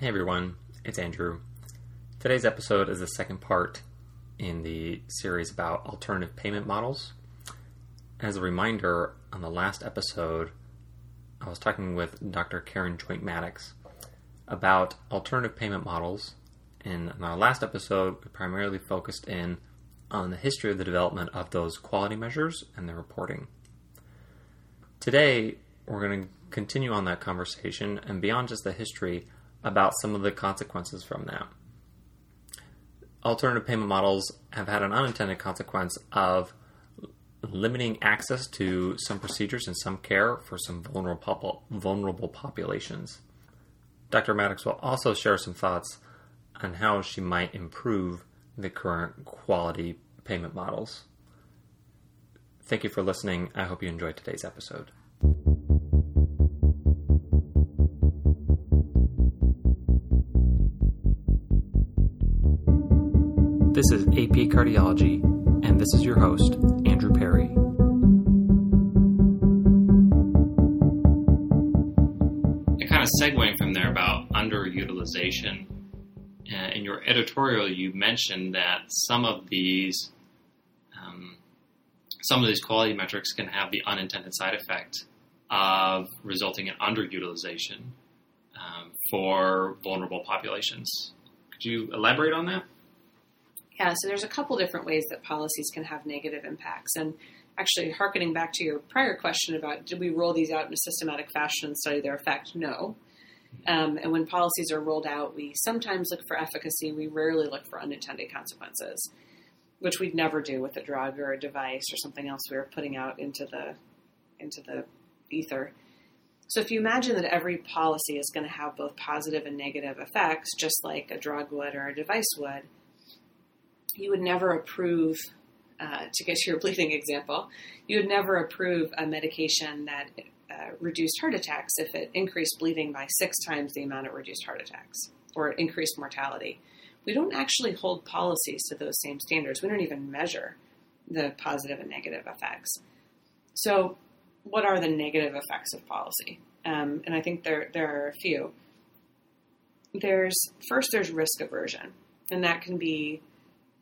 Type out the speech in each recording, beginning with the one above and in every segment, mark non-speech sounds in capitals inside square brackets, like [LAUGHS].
Hey everyone, it's Andrew. Today's episode is the second part in the series about alternative payment models. As a reminder, on the last episode, I was talking with Dr. Karen Joynt Maddox about alternative payment models. And in our last episode, we primarily focused in on the history of the development of those quality measures and their reporting. Today, we're going to continue on that conversation and beyond just the history about some of the consequences from that. Alternative payment models have had an unintended consequence of limiting access to some procedures and some care for some vulnerable, vulnerable populations. Dr. Maddox will also share some thoughts on how she might improve the current quality payment models. Thank you for listening. I hope you enjoyed today's episode. This is AP Cardiology, and this is your host, Andrew Perry. And kind of segueing from there about underutilization, uh, in your editorial, you mentioned that some of these um, some of these quality metrics can have the unintended side effect of resulting in underutilization um, for vulnerable populations. Could you elaborate on that? Yeah, so there's a couple different ways that policies can have negative impacts. And actually, harkening back to your prior question about did we roll these out in a systematic fashion and study their effect? No. Um, and when policies are rolled out, we sometimes look for efficacy. We rarely look for unintended consequences, which we'd never do with a drug or a device or something else we were putting out into the into the ether. So if you imagine that every policy is going to have both positive and negative effects, just like a drug would or a device would, you would never approve, uh, to get to your [LAUGHS] bleeding example, you would never approve a medication that uh, reduced heart attacks if it increased bleeding by six times the amount it reduced heart attacks or increased mortality. We don't actually hold policies to those same standards. We don't even measure the positive and negative effects. So, what are the negative effects of policy? Um, and I think there there are a few. There's first there's risk aversion, and that can be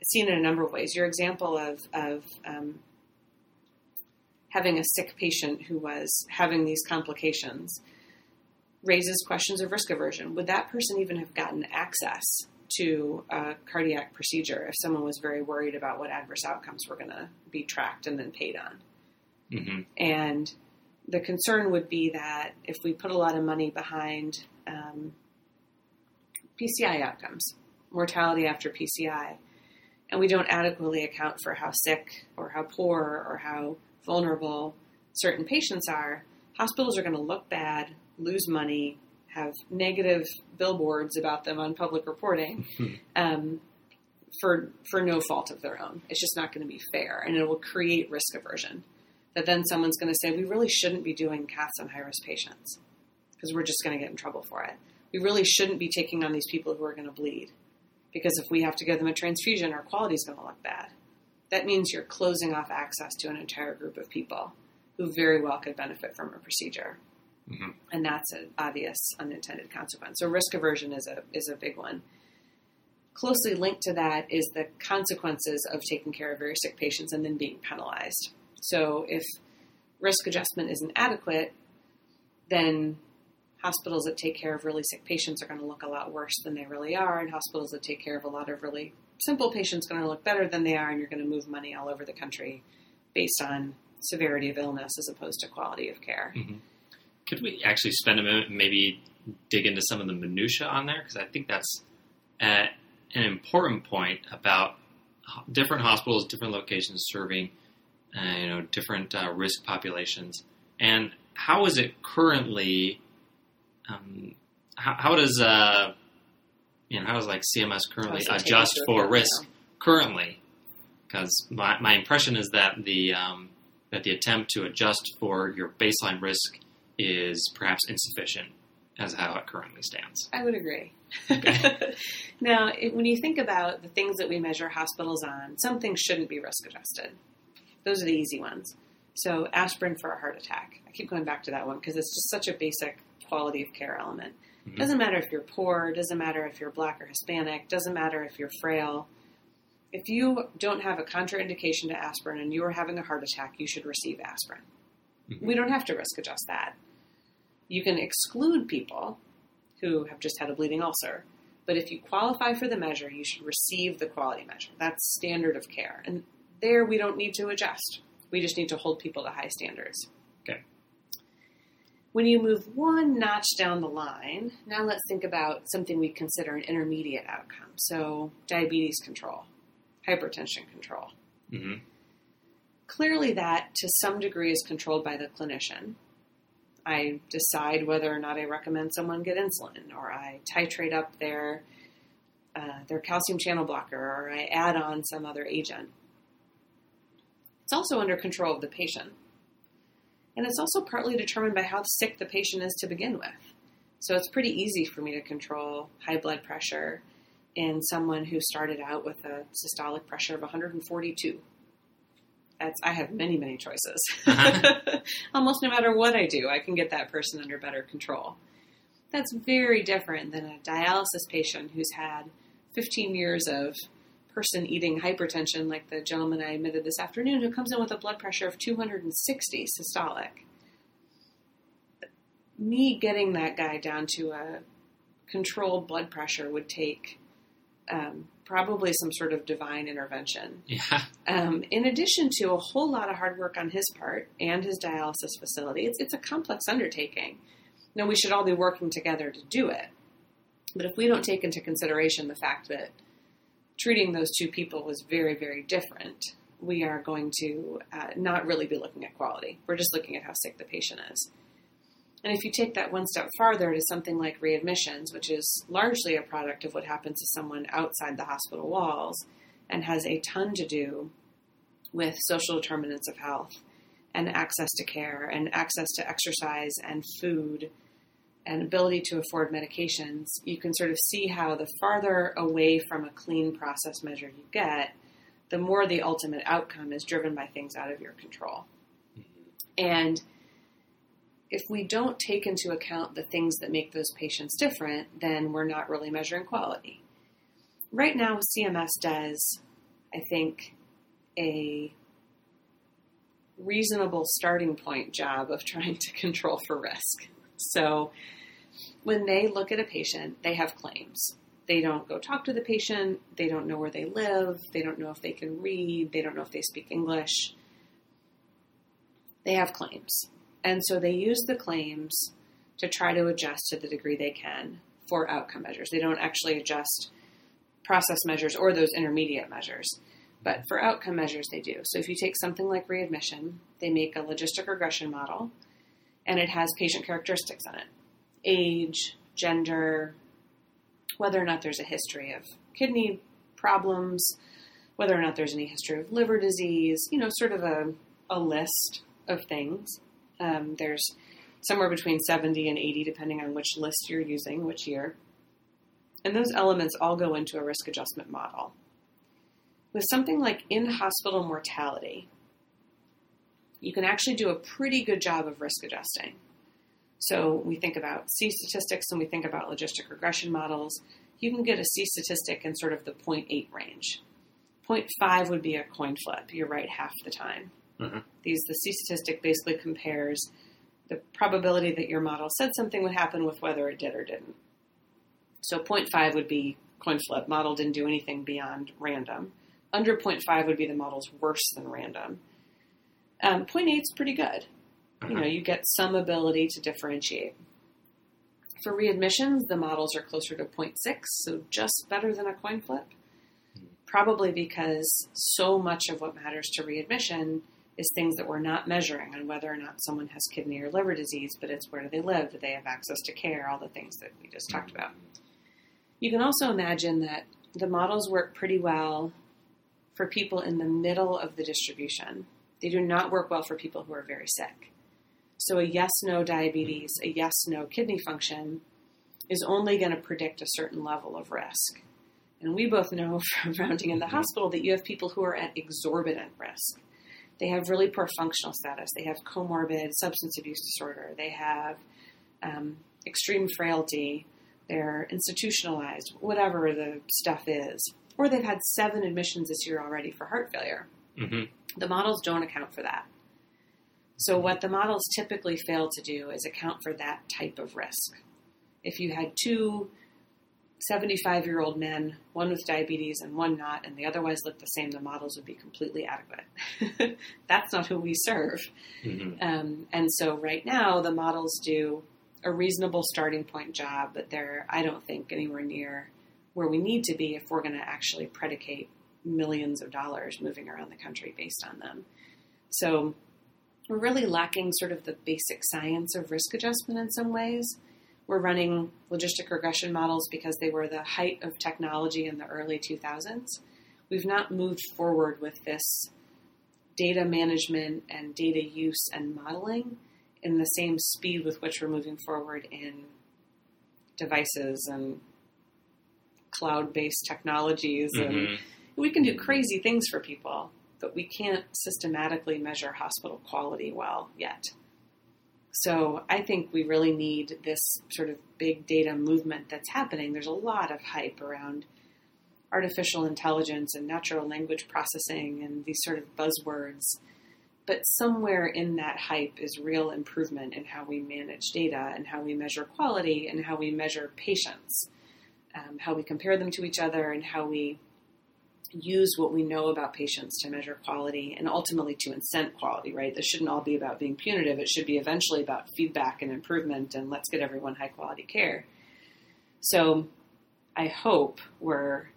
seen in a number of ways. Your example of, of um, having a sick patient who was having these complications raises questions of risk aversion. Would that person even have gotten access to a cardiac procedure if someone was very worried about what adverse outcomes were going to be tracked and then paid on? Mm-hmm. And the concern would be that if we put a lot of money behind um, PCI outcomes, mortality after PCI, and we don't adequately account for how sick or how poor or how vulnerable certain patients are, hospitals are going to look bad, lose money, have negative billboards about them on public reporting [LAUGHS] um, for for no fault of their own. It's just not going to be fair, and it will create risk aversion. That then someone's going to say we really shouldn't be doing caths on high risk patients because we're just going to get in trouble for it. We really shouldn't be taking on these people who are going to bleed because if we have to give them a transfusion, our quality is going to look bad. That means you're closing off access to an entire group of people who very well could benefit from a procedure. Mm-hmm. And that's an obvious unintended consequence. So risk aversion is a is a big one. Closely linked to that is the consequences of taking care of very sick patients and then being penalized. So if risk adjustment isn't adequate, then hospitals that take care of really sick patients are going to look a lot worse than they really are, and hospitals that take care of a lot of really simple patients are going to look better than they are, and you're going to move money all over the country based on severity of illness as opposed to quality of care. Mm-hmm. Could we actually spend a minute and maybe dig into some of the minutia on there? Because I think that's an important point about different hospitals, different locations serving, uh, you know, different uh, risk populations, and how is it currently um, how, how, does uh, you know how does like CMS currently adjust for risk currently? Because my, my impression is that the um, that the attempt to adjust for your baseline risk is perhaps insufficient as how it currently stands. I would agree. Okay. [LAUGHS] now, it, when you think about the things that we measure hospitals on, some things shouldn't be risk adjusted. Those are the easy ones. So, aspirin for a heart attack. I keep going back to that one because it's just such a basic quality of care element. Mhm. Doesn't matter if you're poor, doesn't matter if you're black or Hispanic, doesn't matter if you're frail. If you don't have a contraindication to aspirin and you are having a heart attack, you should receive aspirin. Mhm. We don't have to risk adjust that. You can exclude people who have just had a bleeding ulcer, but if you qualify for the measure, you should receive the quality measure. That's standard of care. And there we don't need to adjust. We just need to hold people to high standards. Okay. When you move one notch down the line, now let's think about something we consider an intermediate outcome. So, diabetes control, hypertension control. Mhm. Clearly, that to some degree is controlled by the clinician. I decide whether or not I recommend someone get insulin, or I titrate up their uh, their calcium channel blocker, or I add on some other agent. It's also under control of the patient, and it's also partly determined by how sick the patient is to begin with. So it's pretty easy for me to control high blood pressure in someone who started out with a systolic pressure of 142. That's I have many many choices. [LAUGHS] [LAUGHS] Almost no matter what I do, I can get that person under better control. That's very different than a dialysis patient who's had 15 years of person eating hypertension, like the gentleman I admitted this afternoon, who comes in with a blood pressure of 260 systolic. Me getting that guy down to a controlled blood pressure would take um, probably some sort of divine intervention. Yeah. Um, in addition to a whole lot of hard work on his part and his dialysis facility, it's, it's a complex undertaking. Now, we should all be working together to do it. But if we don't take into consideration the fact that treating those two people was very, very different, we are going to uh, not really be looking at quality. We're just looking at how sick the patient is. And if you take that one step farther to something like readmissions, which is largely a product of what happens to someone outside the hospital walls and has a ton to do with social determinants of health and access to care and access to exercise and food and ability to afford medications, you can sort of see how the farther away from a clean process measure you get, the more the ultimate outcome is driven by things out of your control. Mm-hmm. And if we don't take into account the things that make those patients different, then we're not really measuring quality. Right now, CMS does, I think, a reasonable starting point job of trying to control for risk. So when they look at a patient, they have claims. They don't go talk to the patient. They don't know where they live. They don't know if they can read. They don't know if they speak English. They have claims. And so they use the claims to try to adjust to the degree they can for outcome measures. They don't actually adjust process measures or those intermediate measures. But for outcome measures, they do. So if you take something like readmission, they make a logistic regression model and it has patient characteristics on it age, gender, whether or not there's a history of kidney problems, whether or not there's any history of liver disease, you know, sort of a, a list of things. Um, there's somewhere between 70 and 80, depending on which list you're using, which year. And those elements all go into a risk adjustment model. With something like in hospital mortality, you can actually do a pretty good job of risk adjusting. So we think about C statistics and we think about logistic regression models. You can get a C statistic in sort of the 0.8 range. 0.5 would be a coin flip. You're right half the time. Mhm. These the C statistic basically compares the probability that your model said something would happen with whether it did or didn't. So 0.5 would be coin flip. Model didn't do anything beyond random. Under 0.5 would be the model's worse than random. Um, 0.8 is pretty good you know, you get some ability to differentiate. For readmissions, the models are closer to 0.6, so just better than a coin flip. Probably because so much of what matters to readmission is things that we're not measuring on whether or not someone has kidney or liver disease, but it's where do they live, do they have access to care, all the things that we just talked about. You can also imagine that the models work pretty well for people in the middle of the distribution. They do not work well for people who are very sick. So a yes no diabetes, a yes no kidney function is only going to predict a certain level of risk. And we both know [LAUGHS] from rounding in the hospital that you have people who are at exorbitant risk. They have really poor functional status. They have comorbid substance abuse disorder. They have um, extreme frailty. they're institutionalized, whatever the stuff is, or they've had seven admissions this year already for heart failure. Hmm The models don't account for that. So, what the models typically fail to do is account for that type of risk. If you had two 75 year old men, one with diabetes and one not, and they otherwise looked the same, the models would be completely adequate. [LAUGHS] That's not who we serve. hmm Um, and so, right now, the models do a reasonable starting point job, but they're, I don't think, anywhere near where we need to be if we're going to actually predicate millions of dollars moving around the country based on them. So, we're really lacking sort of the basic science of risk adjustment in some ways. We're running logistic regression models because they were the height of technology in the early 2000s. We've not moved forward with this data management and data use and modeling in the same speed with which we're moving forward in devices and cloud based technologies. And hmm we can do crazy things for people, but we can't systematically measure hospital quality well yet. So I think we really need this sort of big data movement that's happening. There's a lot of hype around artificial intelligence and natural language processing and these sort of buzzwords. But somewhere in that hype is real improvement in how we manage data and how we measure quality and how we measure patients, um, how we compare them to each other, and how we use what we know about patients to measure quality and ultimately to incent quality, right? This shouldn't all be about being punitive. It should be eventually about feedback and improvement and let's get everyone high quality care. So I hope we're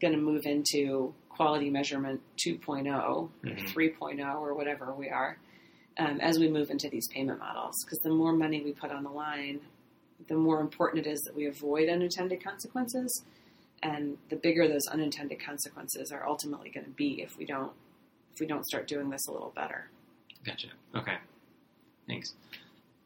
going to move into quality measurement 2.0 or Mhm. 3.0 or whatever we are um, as we move into these payment models. Because the more money we put on the line, the more important it is that we avoid unintended consequences and the bigger those unintended consequences are ultimately going to be if we don't if we don't start doing this a little better. Gotcha. Okay. Thanks.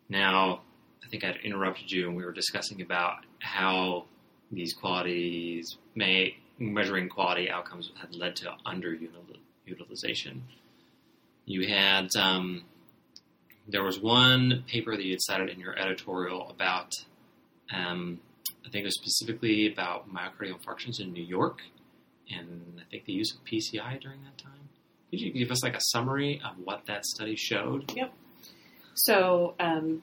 Now, I think I'd interrupted you and we were discussing about how these qualities may measuring quality outcomes had led to underutilization. You had um, there was one paper that you had cited in your editorial about um, I think it was specifically about myocardial infarctions in New York and I think the use of PCI during that time. Could you give us like a summary of what that study showed? Yep. So um,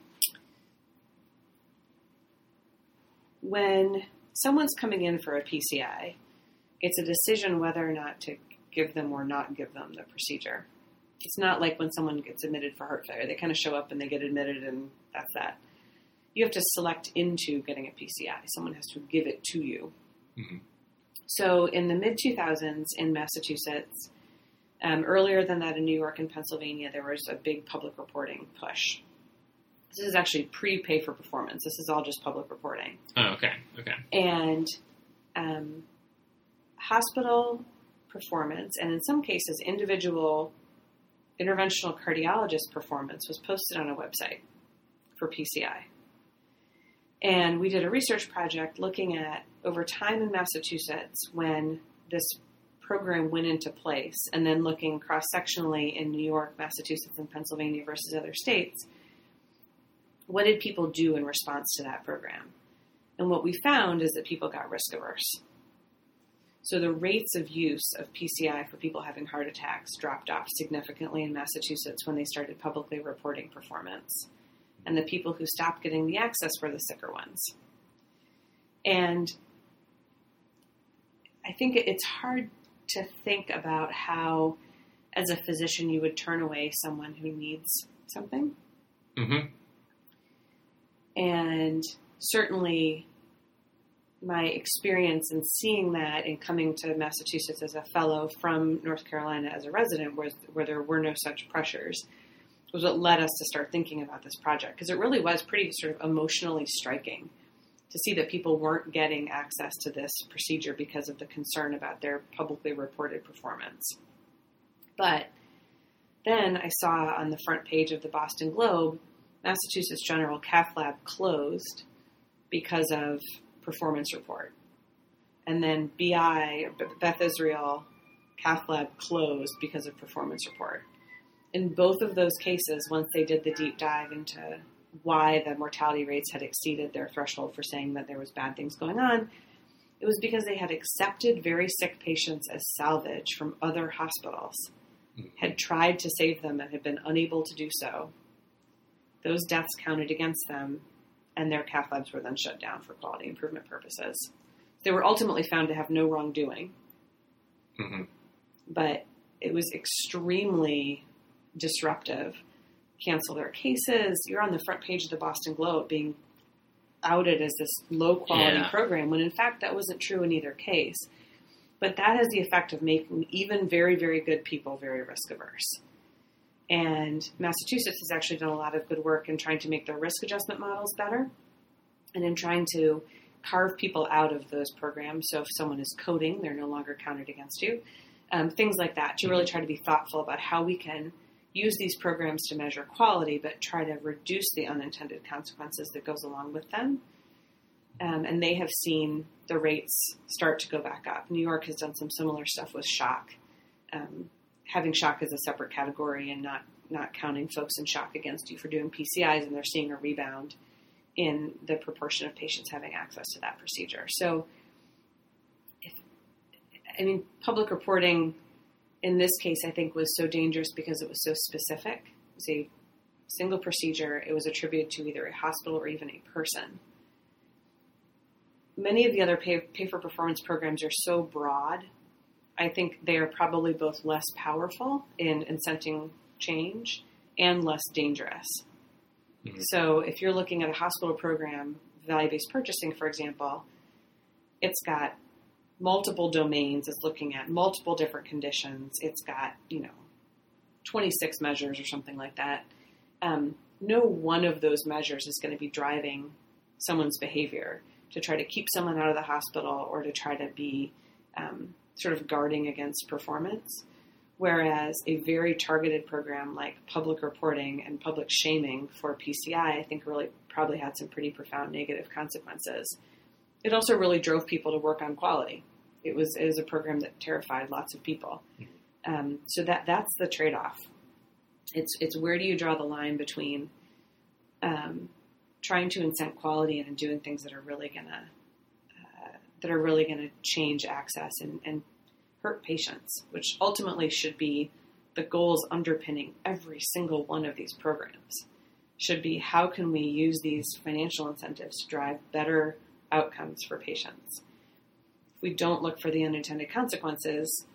when someone's coming in for a PCI, it's a decision whether or not to give them or not give them the procedure. It's not like when someone gets admitted for heart failure; they kind of show up and they get admitted, and that's that. You have to select into getting a PCI. Someone has to give it to you. Mhm. So in the mid 2000s in Massachusetts, um, earlier than that in New York and Pennsylvania, there was a big public reporting push. This is actually pre pay for performance. This is all just public reporting. Oh, okay, okay. And um, hospital performance, and in some cases, individual interventional cardiologist performance was posted on a website for PCI. And we did a research project looking at over time in Massachusetts when this program went into place, and then looking cross sectionally in New York, Massachusetts, and Pennsylvania versus other states. What did people do in response to that program? And what we found is that people got risk averse. So the rates of use of PCI for people having heart attacks dropped off significantly in Massachusetts when they started publicly reporting performance. And the people who stopped getting the access were the sicker ones. And I think it's hard to think about how, as a physician, you would turn away someone who needs something. Mm-hmm. And certainly, my experience in seeing that and coming to Massachusetts as a fellow from North Carolina as a resident, where, where there were no such pressures, was what led us to start thinking about this project because it really was pretty sort of emotionally striking to see that people weren't getting access to this procedure because of the concern about their publicly reported performance. But then I saw on the front page of the Boston Globe Massachusetts General Cath Lab closed because of performance report. And then BI, Beth Israel Cath Lab closed because of performance report. In both of those cases, once they did the deep dive into why the mortality rates had exceeded their threshold for saying that there was bad things going on. It was because they had accepted very sick patients as salvage from other hospitals, Mhm. had tried to save them and had been unable to do so. Those deaths counted against them, and their cath labs were then shut down for quality improvement purposes. They were ultimately found to have no wrongdoing, hmm but it was extremely disruptive. Cancel their cases. You're on the front page of the Boston Globe being outed as this low quality Yeah. program when in fact that wasn't true in either case. But that has the effect of making even very, very good people very risk averse. And Massachusetts has actually done a lot of good work in trying to make their risk adjustment models better and in trying to carve people out of those programs. So if someone is coding, they're no longer counted against you. Um, things like that to really try to be thoughtful about how we can use these programs to measure quality, but try to reduce the unintended consequences that goes along with them. Um, and they have seen the rates start to go back up. New York has done some similar stuff with shock, um, having shock as a separate category and not not counting folks in shock against you for doing PCIs, and they're seeing a rebound in the proportion of patients having access to that procedure. So, if, I mean, public reporting in this case, I think, was so dangerous because it was so specific. It was a single procedure. It was attributed to either a hospital or even a person. Many of the other pay, pay for performance programs are so broad. I think they are probably both less powerful in incenting change and less dangerous. Mhm. So, if you're looking at a hospital program, value based purchasing, for example, it's got multiple domains, it's looking at multiple different conditions, it's got, you know, 26 measures or something like that. Um, no one of those measures is going to be driving someone's behavior to try to keep someone out of the hospital or to try to be um, sort of guarding against performance. Whereas a very targeted program like public reporting and public shaming for PCI, I think really probably had some pretty profound negative consequences. It also really drove people to work on quality. It was, it was a program that terrified lots of people. Um, so that that's the trade off. It's it's where do you draw the line between um, trying to incent quality and doing things that are really gonna uh, that are really gonna change access and, and hurt patients, which ultimately should be the goals underpinning every single one of these programs. Should be how can we use these financial incentives to drive better outcomes for patients. If we don't look for the unintended consequences,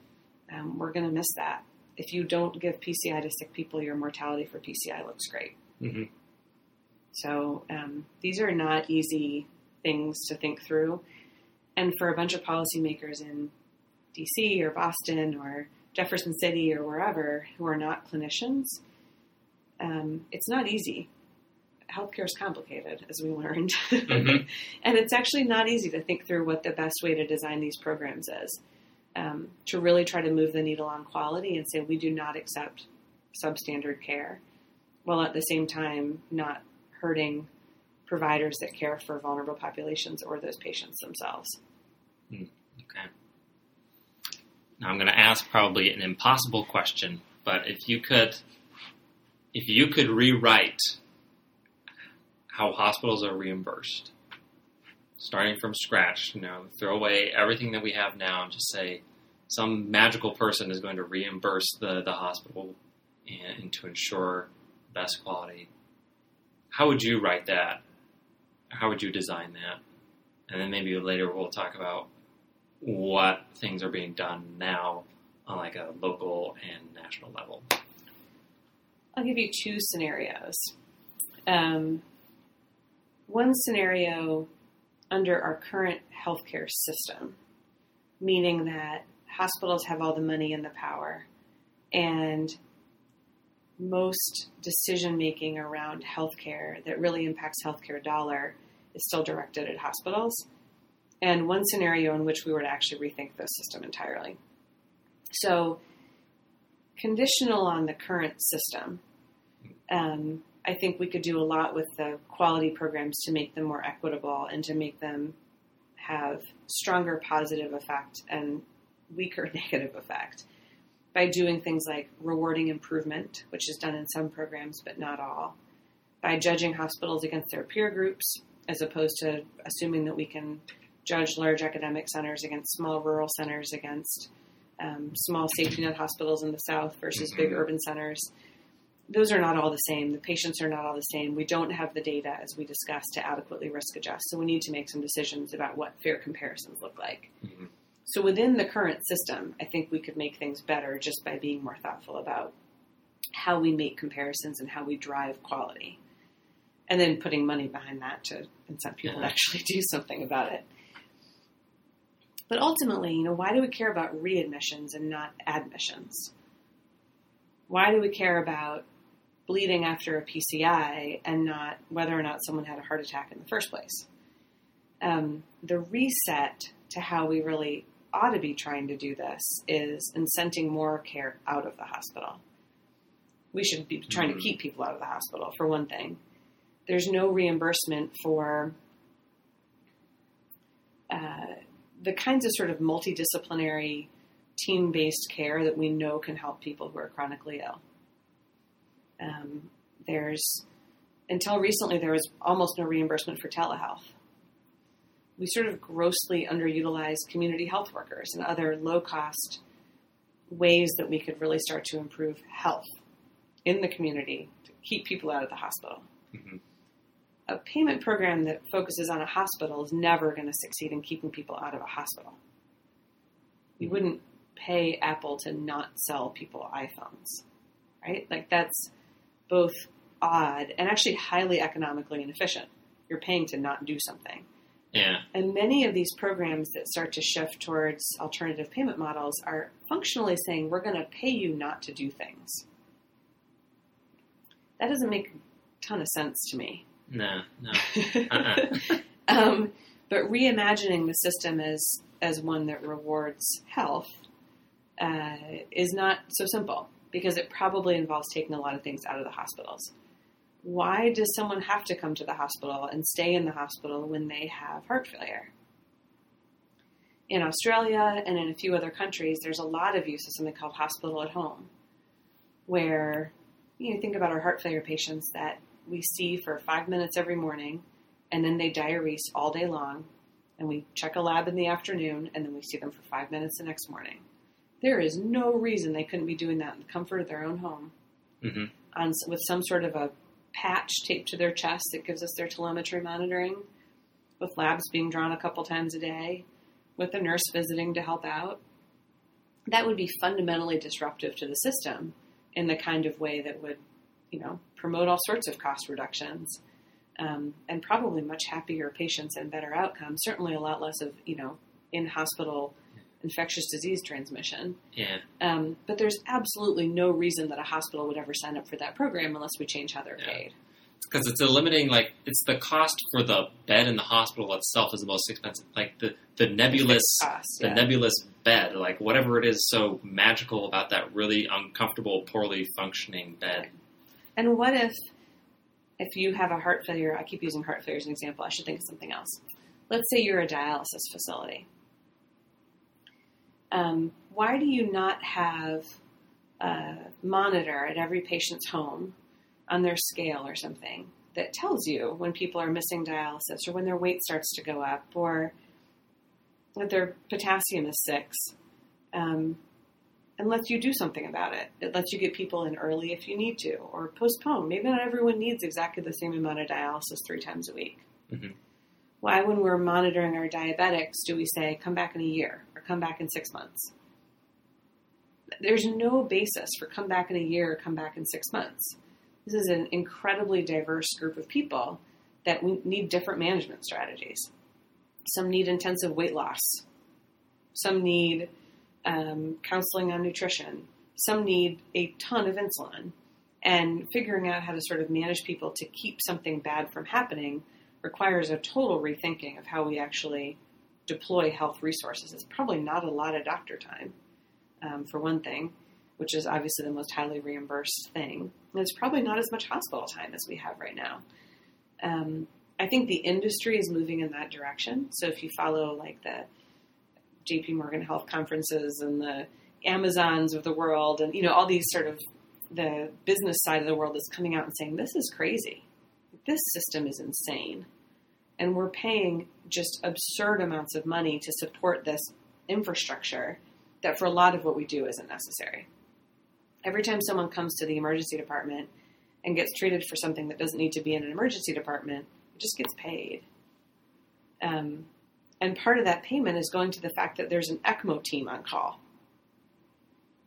um, we're going to miss that. If you don't give PCI to sick people, your mortality for PCI looks great. Mhm. So um, these are not easy things to think through. And for a bunch of policymakers in DC or Boston or Jefferson City or wherever who are not clinicians, um, it's not easy. Healthcare is complicated, as we learned. Mhm. [LAUGHS] and it's actually not easy to think through what the best way to design these programs is. Um, to really try to move the needle on quality and say we do not accept substandard care, while at the same time not hurting providers that care for vulnerable populations or those patients themselves. Okay. Now I'm going to ask probably an impossible question, but if you could, if you could rewrite how hospitals are reimbursed, starting from scratch, you know, throw away everything that we have now and just say some magical person is going to reimburse the, the hospital and, and to ensure best quality. How would you write that? How would you design that? And then maybe later we'll talk about what things are being done now on like a local and national level. I'll give you two scenarios. Um, one scenario under our current healthcare system, meaning that hospitals have all the money and the power, and most decision making around healthcare that really impacts healthcare dollar is still directed at hospitals. And one scenario in which we were to actually rethink the system entirely. So, conditional on the current system, um, I think we could do a lot with the quality programs to make them more equitable and to make them have stronger positive effect and weaker [LAUGHS] negative effect by doing things like rewarding improvement, which is done in some programs but not all, by judging hospitals against their peer groups, as opposed to assuming that we can judge large academic centers against small rural centers, against um, small safety net hospitals in the south versus big urban centers. Those are not all the same. The patients are not all the same. We don't have the data, as we discussed, to adequately risk adjust. So we need to make some decisions about what fair comparisons look like. Mhm. So within the current system, I think we could make things better just by being more thoughtful about how we make comparisons and how we drive quality. And then putting money behind that to incent people to actually [LAUGHS] do something about it. But ultimately, you know, why do we care about readmissions and not admissions? Why do we care about bleeding after a PCI and not whether or not someone had a heart attack in the first place? Um, the reset to how we really ought to be trying to do this is incenting more care out of the hospital. We should be trying Mhm. to keep people out of the hospital, for one thing. There's no reimbursement for uh, the kinds of sort of multidisciplinary, team based care that we know can help people who are chronically ill. Um, there's, until recently, there was almost no reimbursement for telehealth we sort of grossly underutilize community health workers and other low cost ways that we could really start to improve health in the community to keep people out of the hospital. Mhm. A payment program that focuses on a hospital is never going to succeed in keeping people out of a hospital. You wouldn't pay Apple to not sell people iPhones, right? Like that's both odd and actually highly economically inefficient. You're paying to not do something. Yeah. And many of these programs that start to shift towards alternative payment models are functionally saying, we're going to pay you not to do things. That doesn't make a ton of sense to me. No, no. [LAUGHS] Uh-uh. um, but reimagining the system as, as one that rewards health uh, is not so simple because it probably involves taking a lot of things out of the hospitals. Why does someone have to come to the hospital and stay in the hospital when they have heart failure? In Australia and in a few other countries, there's a lot of use of something called hospital at home, where you know, think about our heart failure patients that we see for five minutes every morning, and then they diurese all day long, and we check a lab in the afternoon, and then we see them for five minutes the next morning. There is no reason they couldn't be doing that in the comfort of their own home hmm on with some sort of a patch taped to their chest that gives us their telemetry monitoring, with labs being drawn a couple times a day, with a nurse visiting to help out. That would be fundamentally disruptive to the system in the kind of way that would, you know, promote all sorts of cost reductions. Um, and probably much happier patients and better outcomes. Certainly, a lot less of you know in hospital infectious disease transmission. Yeah. Um, but there's absolutely no reason that a hospital would ever sign up for that program unless we change how they're Yeah. paid. Because it's eliminating, like, it's the cost for the bed in the hospital itself is the most expensive. Like, the, the nebulous Cost, the yeah. nebulous bed, like whatever it is so magical about that really uncomfortable, poorly functioning bed. And what if, if you have a heart failure? I keep using heart failure as an example. I should think of something else. Let's say you're a dialysis facility. Um, why do you not have a monitor at every patient's home on their scale or something that tells you when people are missing dialysis or when their weight starts to go up or that their potassium is six? Um, and lets you do something about it. It lets you get people in early if you need to, or postpone. Maybe not everyone needs exactly the same amount of dialysis three times a week. Mhm. Why, when we're monitoring our diabetics, do we say come back in a year or come back in six months? There's no basis for come back in a year or come back in six months. This is an incredibly diverse group of people that need different management strategies. Some need intensive weight loss. Some need um, counseling on nutrition. Some need a ton of insulin. And figuring out how to sort of manage people to keep something bad from happening requires a total rethinking of how we actually deploy health resources. It's probably not a lot of doctor time, um, for one thing, which is obviously the most highly reimbursed thing. And it's probably not as much hospital time as we have right now. Um, I think the industry is moving in that direction. So if you follow like the JP Morgan Health conferences and the Amazons of the world and you know all these sort of the business side of the world is coming out and saying this is crazy. this system is insane. And we're paying just absurd amounts of money to support this infrastructure that for a lot of what we do isn't necessary. Every time someone comes to the emergency department and gets treated for something that doesn't need to be in an emergency department, it just gets paid. Um, and part of that payment is going to the fact that there's an ECMO team on call,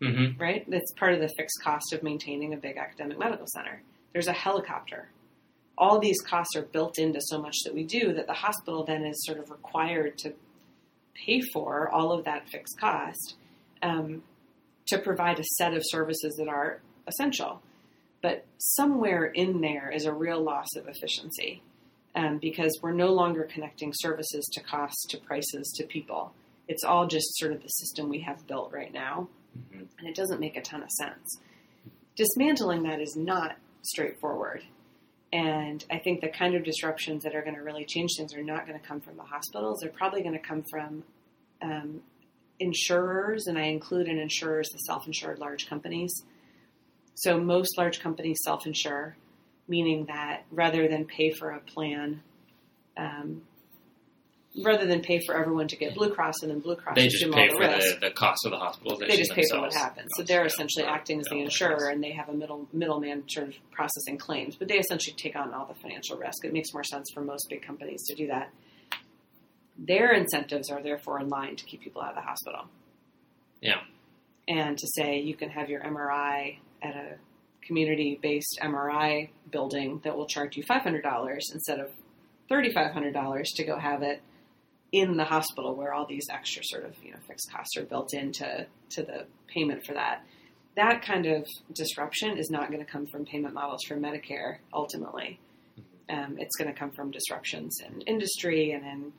Mm-hmm. right? That's part of the fixed cost of maintaining a big academic medical center. There's a helicopter. All these costs are built into so much that we do that the hospital then is sort of required to pay for all of that fixed cost um, to provide a set of services that are essential. But somewhere in there is a real loss of efficiency um, because we're no longer connecting services to costs, to prices, to people. It's all just sort of the system we have built right now, Mm-hmm. and it doesn't make a ton of sense. Dismantling that is not straightforward. And I think the kind of disruptions that are going to really change things are not going to come from the hospitals. They're probably going to come from um, insurers, and I include in insurers the self insured large companies. So most large companies self insure, meaning that rather than pay for a plan, um, rather than pay for everyone to get Blue Cross and then Blue Cross They just all pay the for risk, the, the cost of the hospitalization. they just pay for what happens. So they're essentially acting as the insurer, and they have a middle middleman sort of processing claims. But they essentially take on all the financial risk. It makes more sense for most big companies to do that. Their incentives are therefore in line to keep people out of the hospital. Yeah. And to say you can have your MRI at a community-based MRI building that will charge you five hundred dollars instead of thirty-five hundred dollars to go have it in the hospital where all these extra sort of you know fixed costs are built into to the payment for that. That kind of disruption is not going to come from payment models for Medicare ultimately. Um, it's going to come from disruptions in industry and in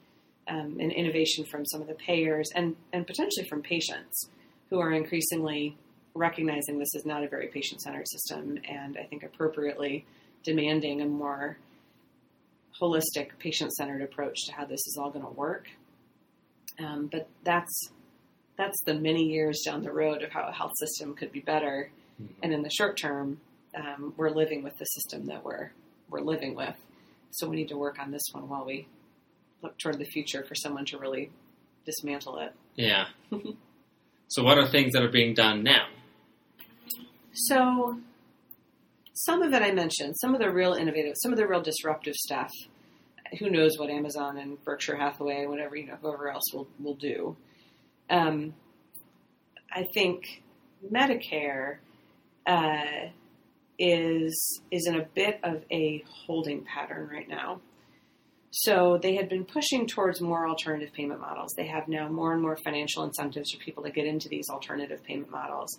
um, and innovation from some of the payers and and potentially from patients who are increasingly recognizing this is not a very patient centered system and I think appropriately demanding a more holistic, patient centered approach to how this is all going to work. Um, but that's that's the many years down the road of how a health system could be better. Mhm. And in the short term, um, we're living with the system that we're we're living with. So we need to work on this one while we look toward the future for someone to really dismantle it. Yeah. [LAUGHS] so, what are things that are being done now? So, some of it I mentioned, some of the real innovative, some of the real disruptive stuff. Who knows what Amazon and Berkshire Hathaway, whatever you know, whoever else will will do. Um, I think Medicare uh, is is in a bit of a holding pattern right now. So they had been pushing towards more alternative payment models. They have now more and more financial incentives for people to get into these alternative payment models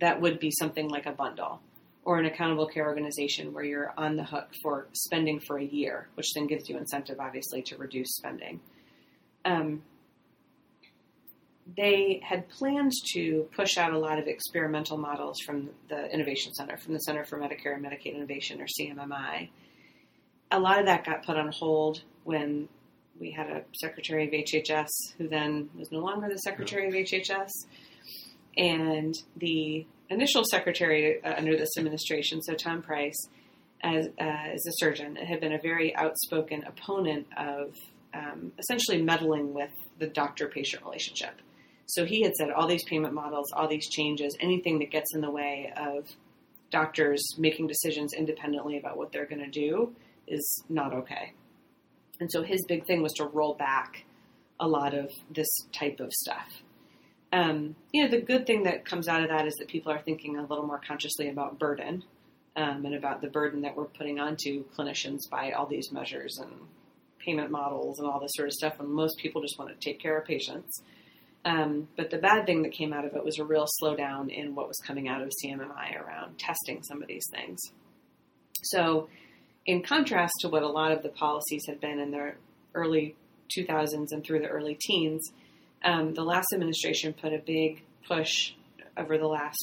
that would be something like a bundle or an accountable care organization where you're on the hook for spending for a year, which then gives you incentive, obviously, to reduce spending. Um, they had planned to push out a lot of experimental models from the Innovation Center, from the Center for Medicare and Medicaid Innovation, or CMMI. A lot of that got put on hold when we had a secretary of HHS who then was no longer the secretary of HHS. And the initial secretary uh, under this administration, so Tom Price, as, uh, as a surgeon, had been a very outspoken opponent of um, essentially meddling with the doctor patient relationship. So he had said all these payment models, all these changes, anything that gets in the way of doctors making decisions independently about what they're going to do is not okay. And so his big thing was to roll back a lot of this type of stuff. Um, you know, the good thing that comes out of that is that people are thinking a little more consciously about burden um, and about the burden that we're putting onto clinicians by all these measures and payment models and all this sort of stuff. And most people just want to take care of patients. Um, but the bad thing that came out of it was a real slowdown in what was coming out of CMMI around testing some of these things. So, in contrast to what a lot of the policies had been in the early 2000s and through the early teens, um, the last administration put a big push over the last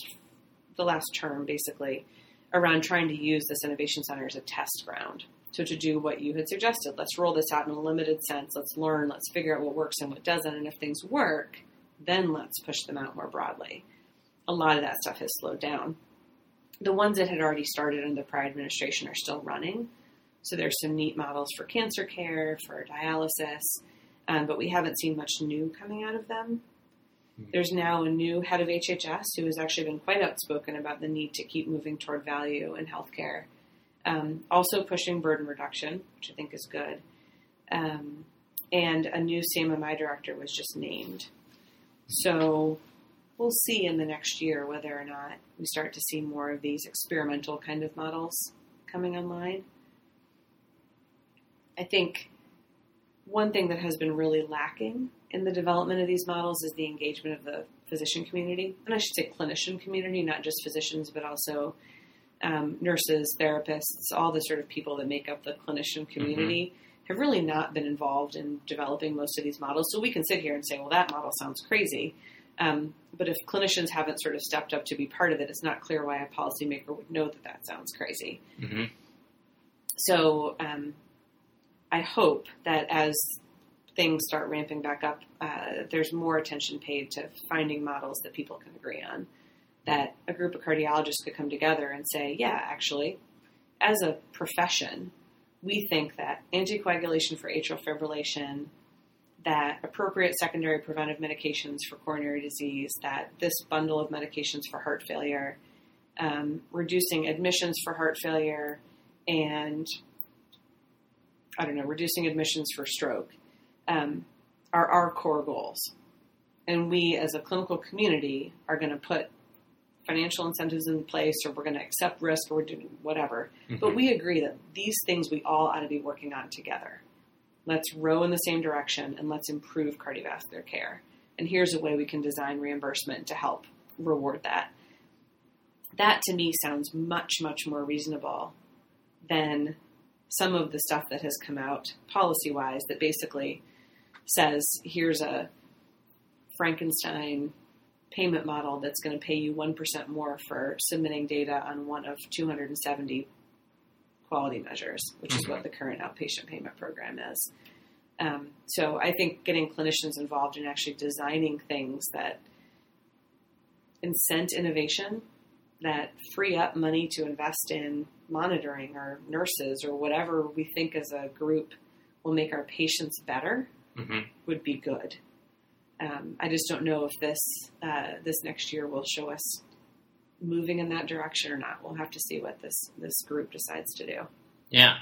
the last term, basically, around trying to use this innovation center as a test ground. So to do what you had suggested, let's roll this out in a limited sense. Let's learn. Let's figure out what works and what doesn't. And if things work, then let's push them out more broadly. A lot of that stuff has slowed down. The ones that had already started under the prior administration are still running, So there's some neat models for cancer care, for dialysis, um, but we haven't seen much new coming out of them. There's now a new head of HHS who has actually been quite outspoken about the need to keep moving toward value in healthcare. Um, also pushing burden reduction, which I think is good. Um, and a new CMMI director was just named. So we'll see in the next year whether or not we start to see more of these experimental kind of models coming online. I think one thing that has been really lacking in the development of these models is the engagement of the physician community, and I should say clinician community, not just physicians, but also um, nurses, therapists, all the sort of people that make up the clinician community. Mm-hmm. Have really not been involved in developing most of these models. So we can sit here and say, well, that model sounds crazy. Um, but if clinicians haven't sort of stepped up to be part of it, it's not clear why a policymaker would know that that sounds crazy. Mm-hmm. So um, I hope that as things start ramping back up, uh, there's more attention paid to finding models that people can agree on. That a group of cardiologists could come together and say, yeah, actually, as a profession, we think that anticoagulation for atrial fibrillation, that appropriate secondary preventive medications for coronary disease, that this bundle of medications for heart failure, um, reducing admissions for heart failure, and I don't know, reducing admissions for stroke um, are our core goals. And we, as a clinical community, are going to put financial incentives in place, or we're going to accept risk, or we're doing whatever. Mm-hmm. But we agree that these things we all ought to be working on together. Let's row in the same direction and let's improve cardiovascular care. And here's a way we can design reimbursement to help reward that. That to me sounds much, much more reasonable than some of the stuff that has come out policy wise that basically says here's a Frankenstein payment model that's going to pay you 1% more for submitting data on one of 270 quality measures, which is what mm-hmm. the current outpatient payment program is. Um, so I think getting clinicians involved in actually designing things that incent innovation, that free up money to invest in monitoring or nurses or whatever we think as a group will make our patients better mm-hmm. would be good. Um, I just don't know if this uh, this next year will show us moving in that direction or not. We'll have to see what this this group decides to do. Yeah,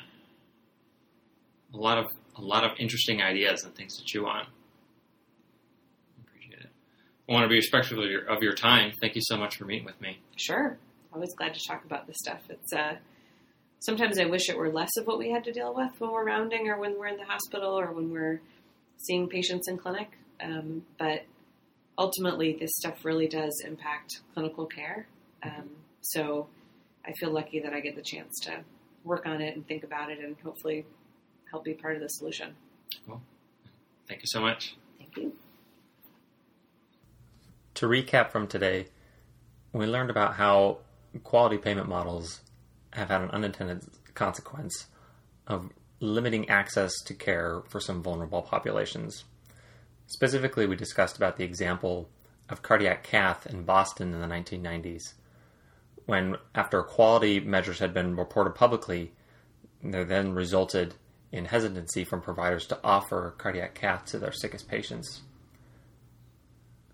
a lot of a lot of interesting ideas and things to chew on. I want to be respectful of your, of your time. Thank you so much for meeting with me. Sure, always glad to talk about this stuff. It's uh, sometimes I wish it were less of what we had to deal with when we're rounding or when we're in the hospital or when we're seeing patients in clinic. Um, but ultimately, this stuff really does impact clinical care. Um, so I feel lucky that I get the chance to work on it and think about it and hopefully help be part of the solution. Cool. Thank you so much. Thank you. To recap from today, we learned about how quality payment models have had an unintended consequence of limiting access to care for some vulnerable populations. Specifically, we discussed about the example of cardiac cath in Boston in the 1990s, when, after quality measures had been reported publicly, there then resulted in hesitancy from providers to offer cardiac cath to their sickest patients.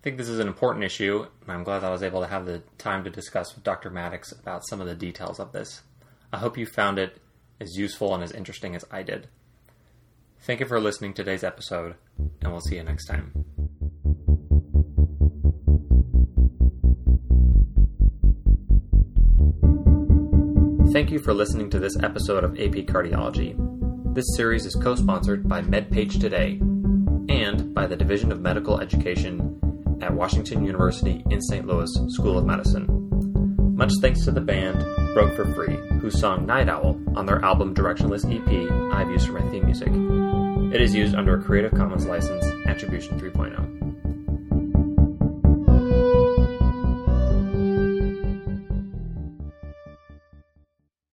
I think this is an important issue, and I'm glad I was able to have the time to discuss with Dr. Maddox about some of the details of this. I hope you found it as useful and as interesting as I did. Thank you for listening to today's episode, and we'll see you next time. Thank you for listening to this episode of AP Cardiology. This series is co sponsored by MedPage Today and by the Division of Medical Education at Washington University in St. Louis School of Medicine. Much thanks to the band Broke for Free, who sung Night Owl on their album Directionless EP I've used for my theme music. It is used under a Creative Commons license, Attribution 3.0.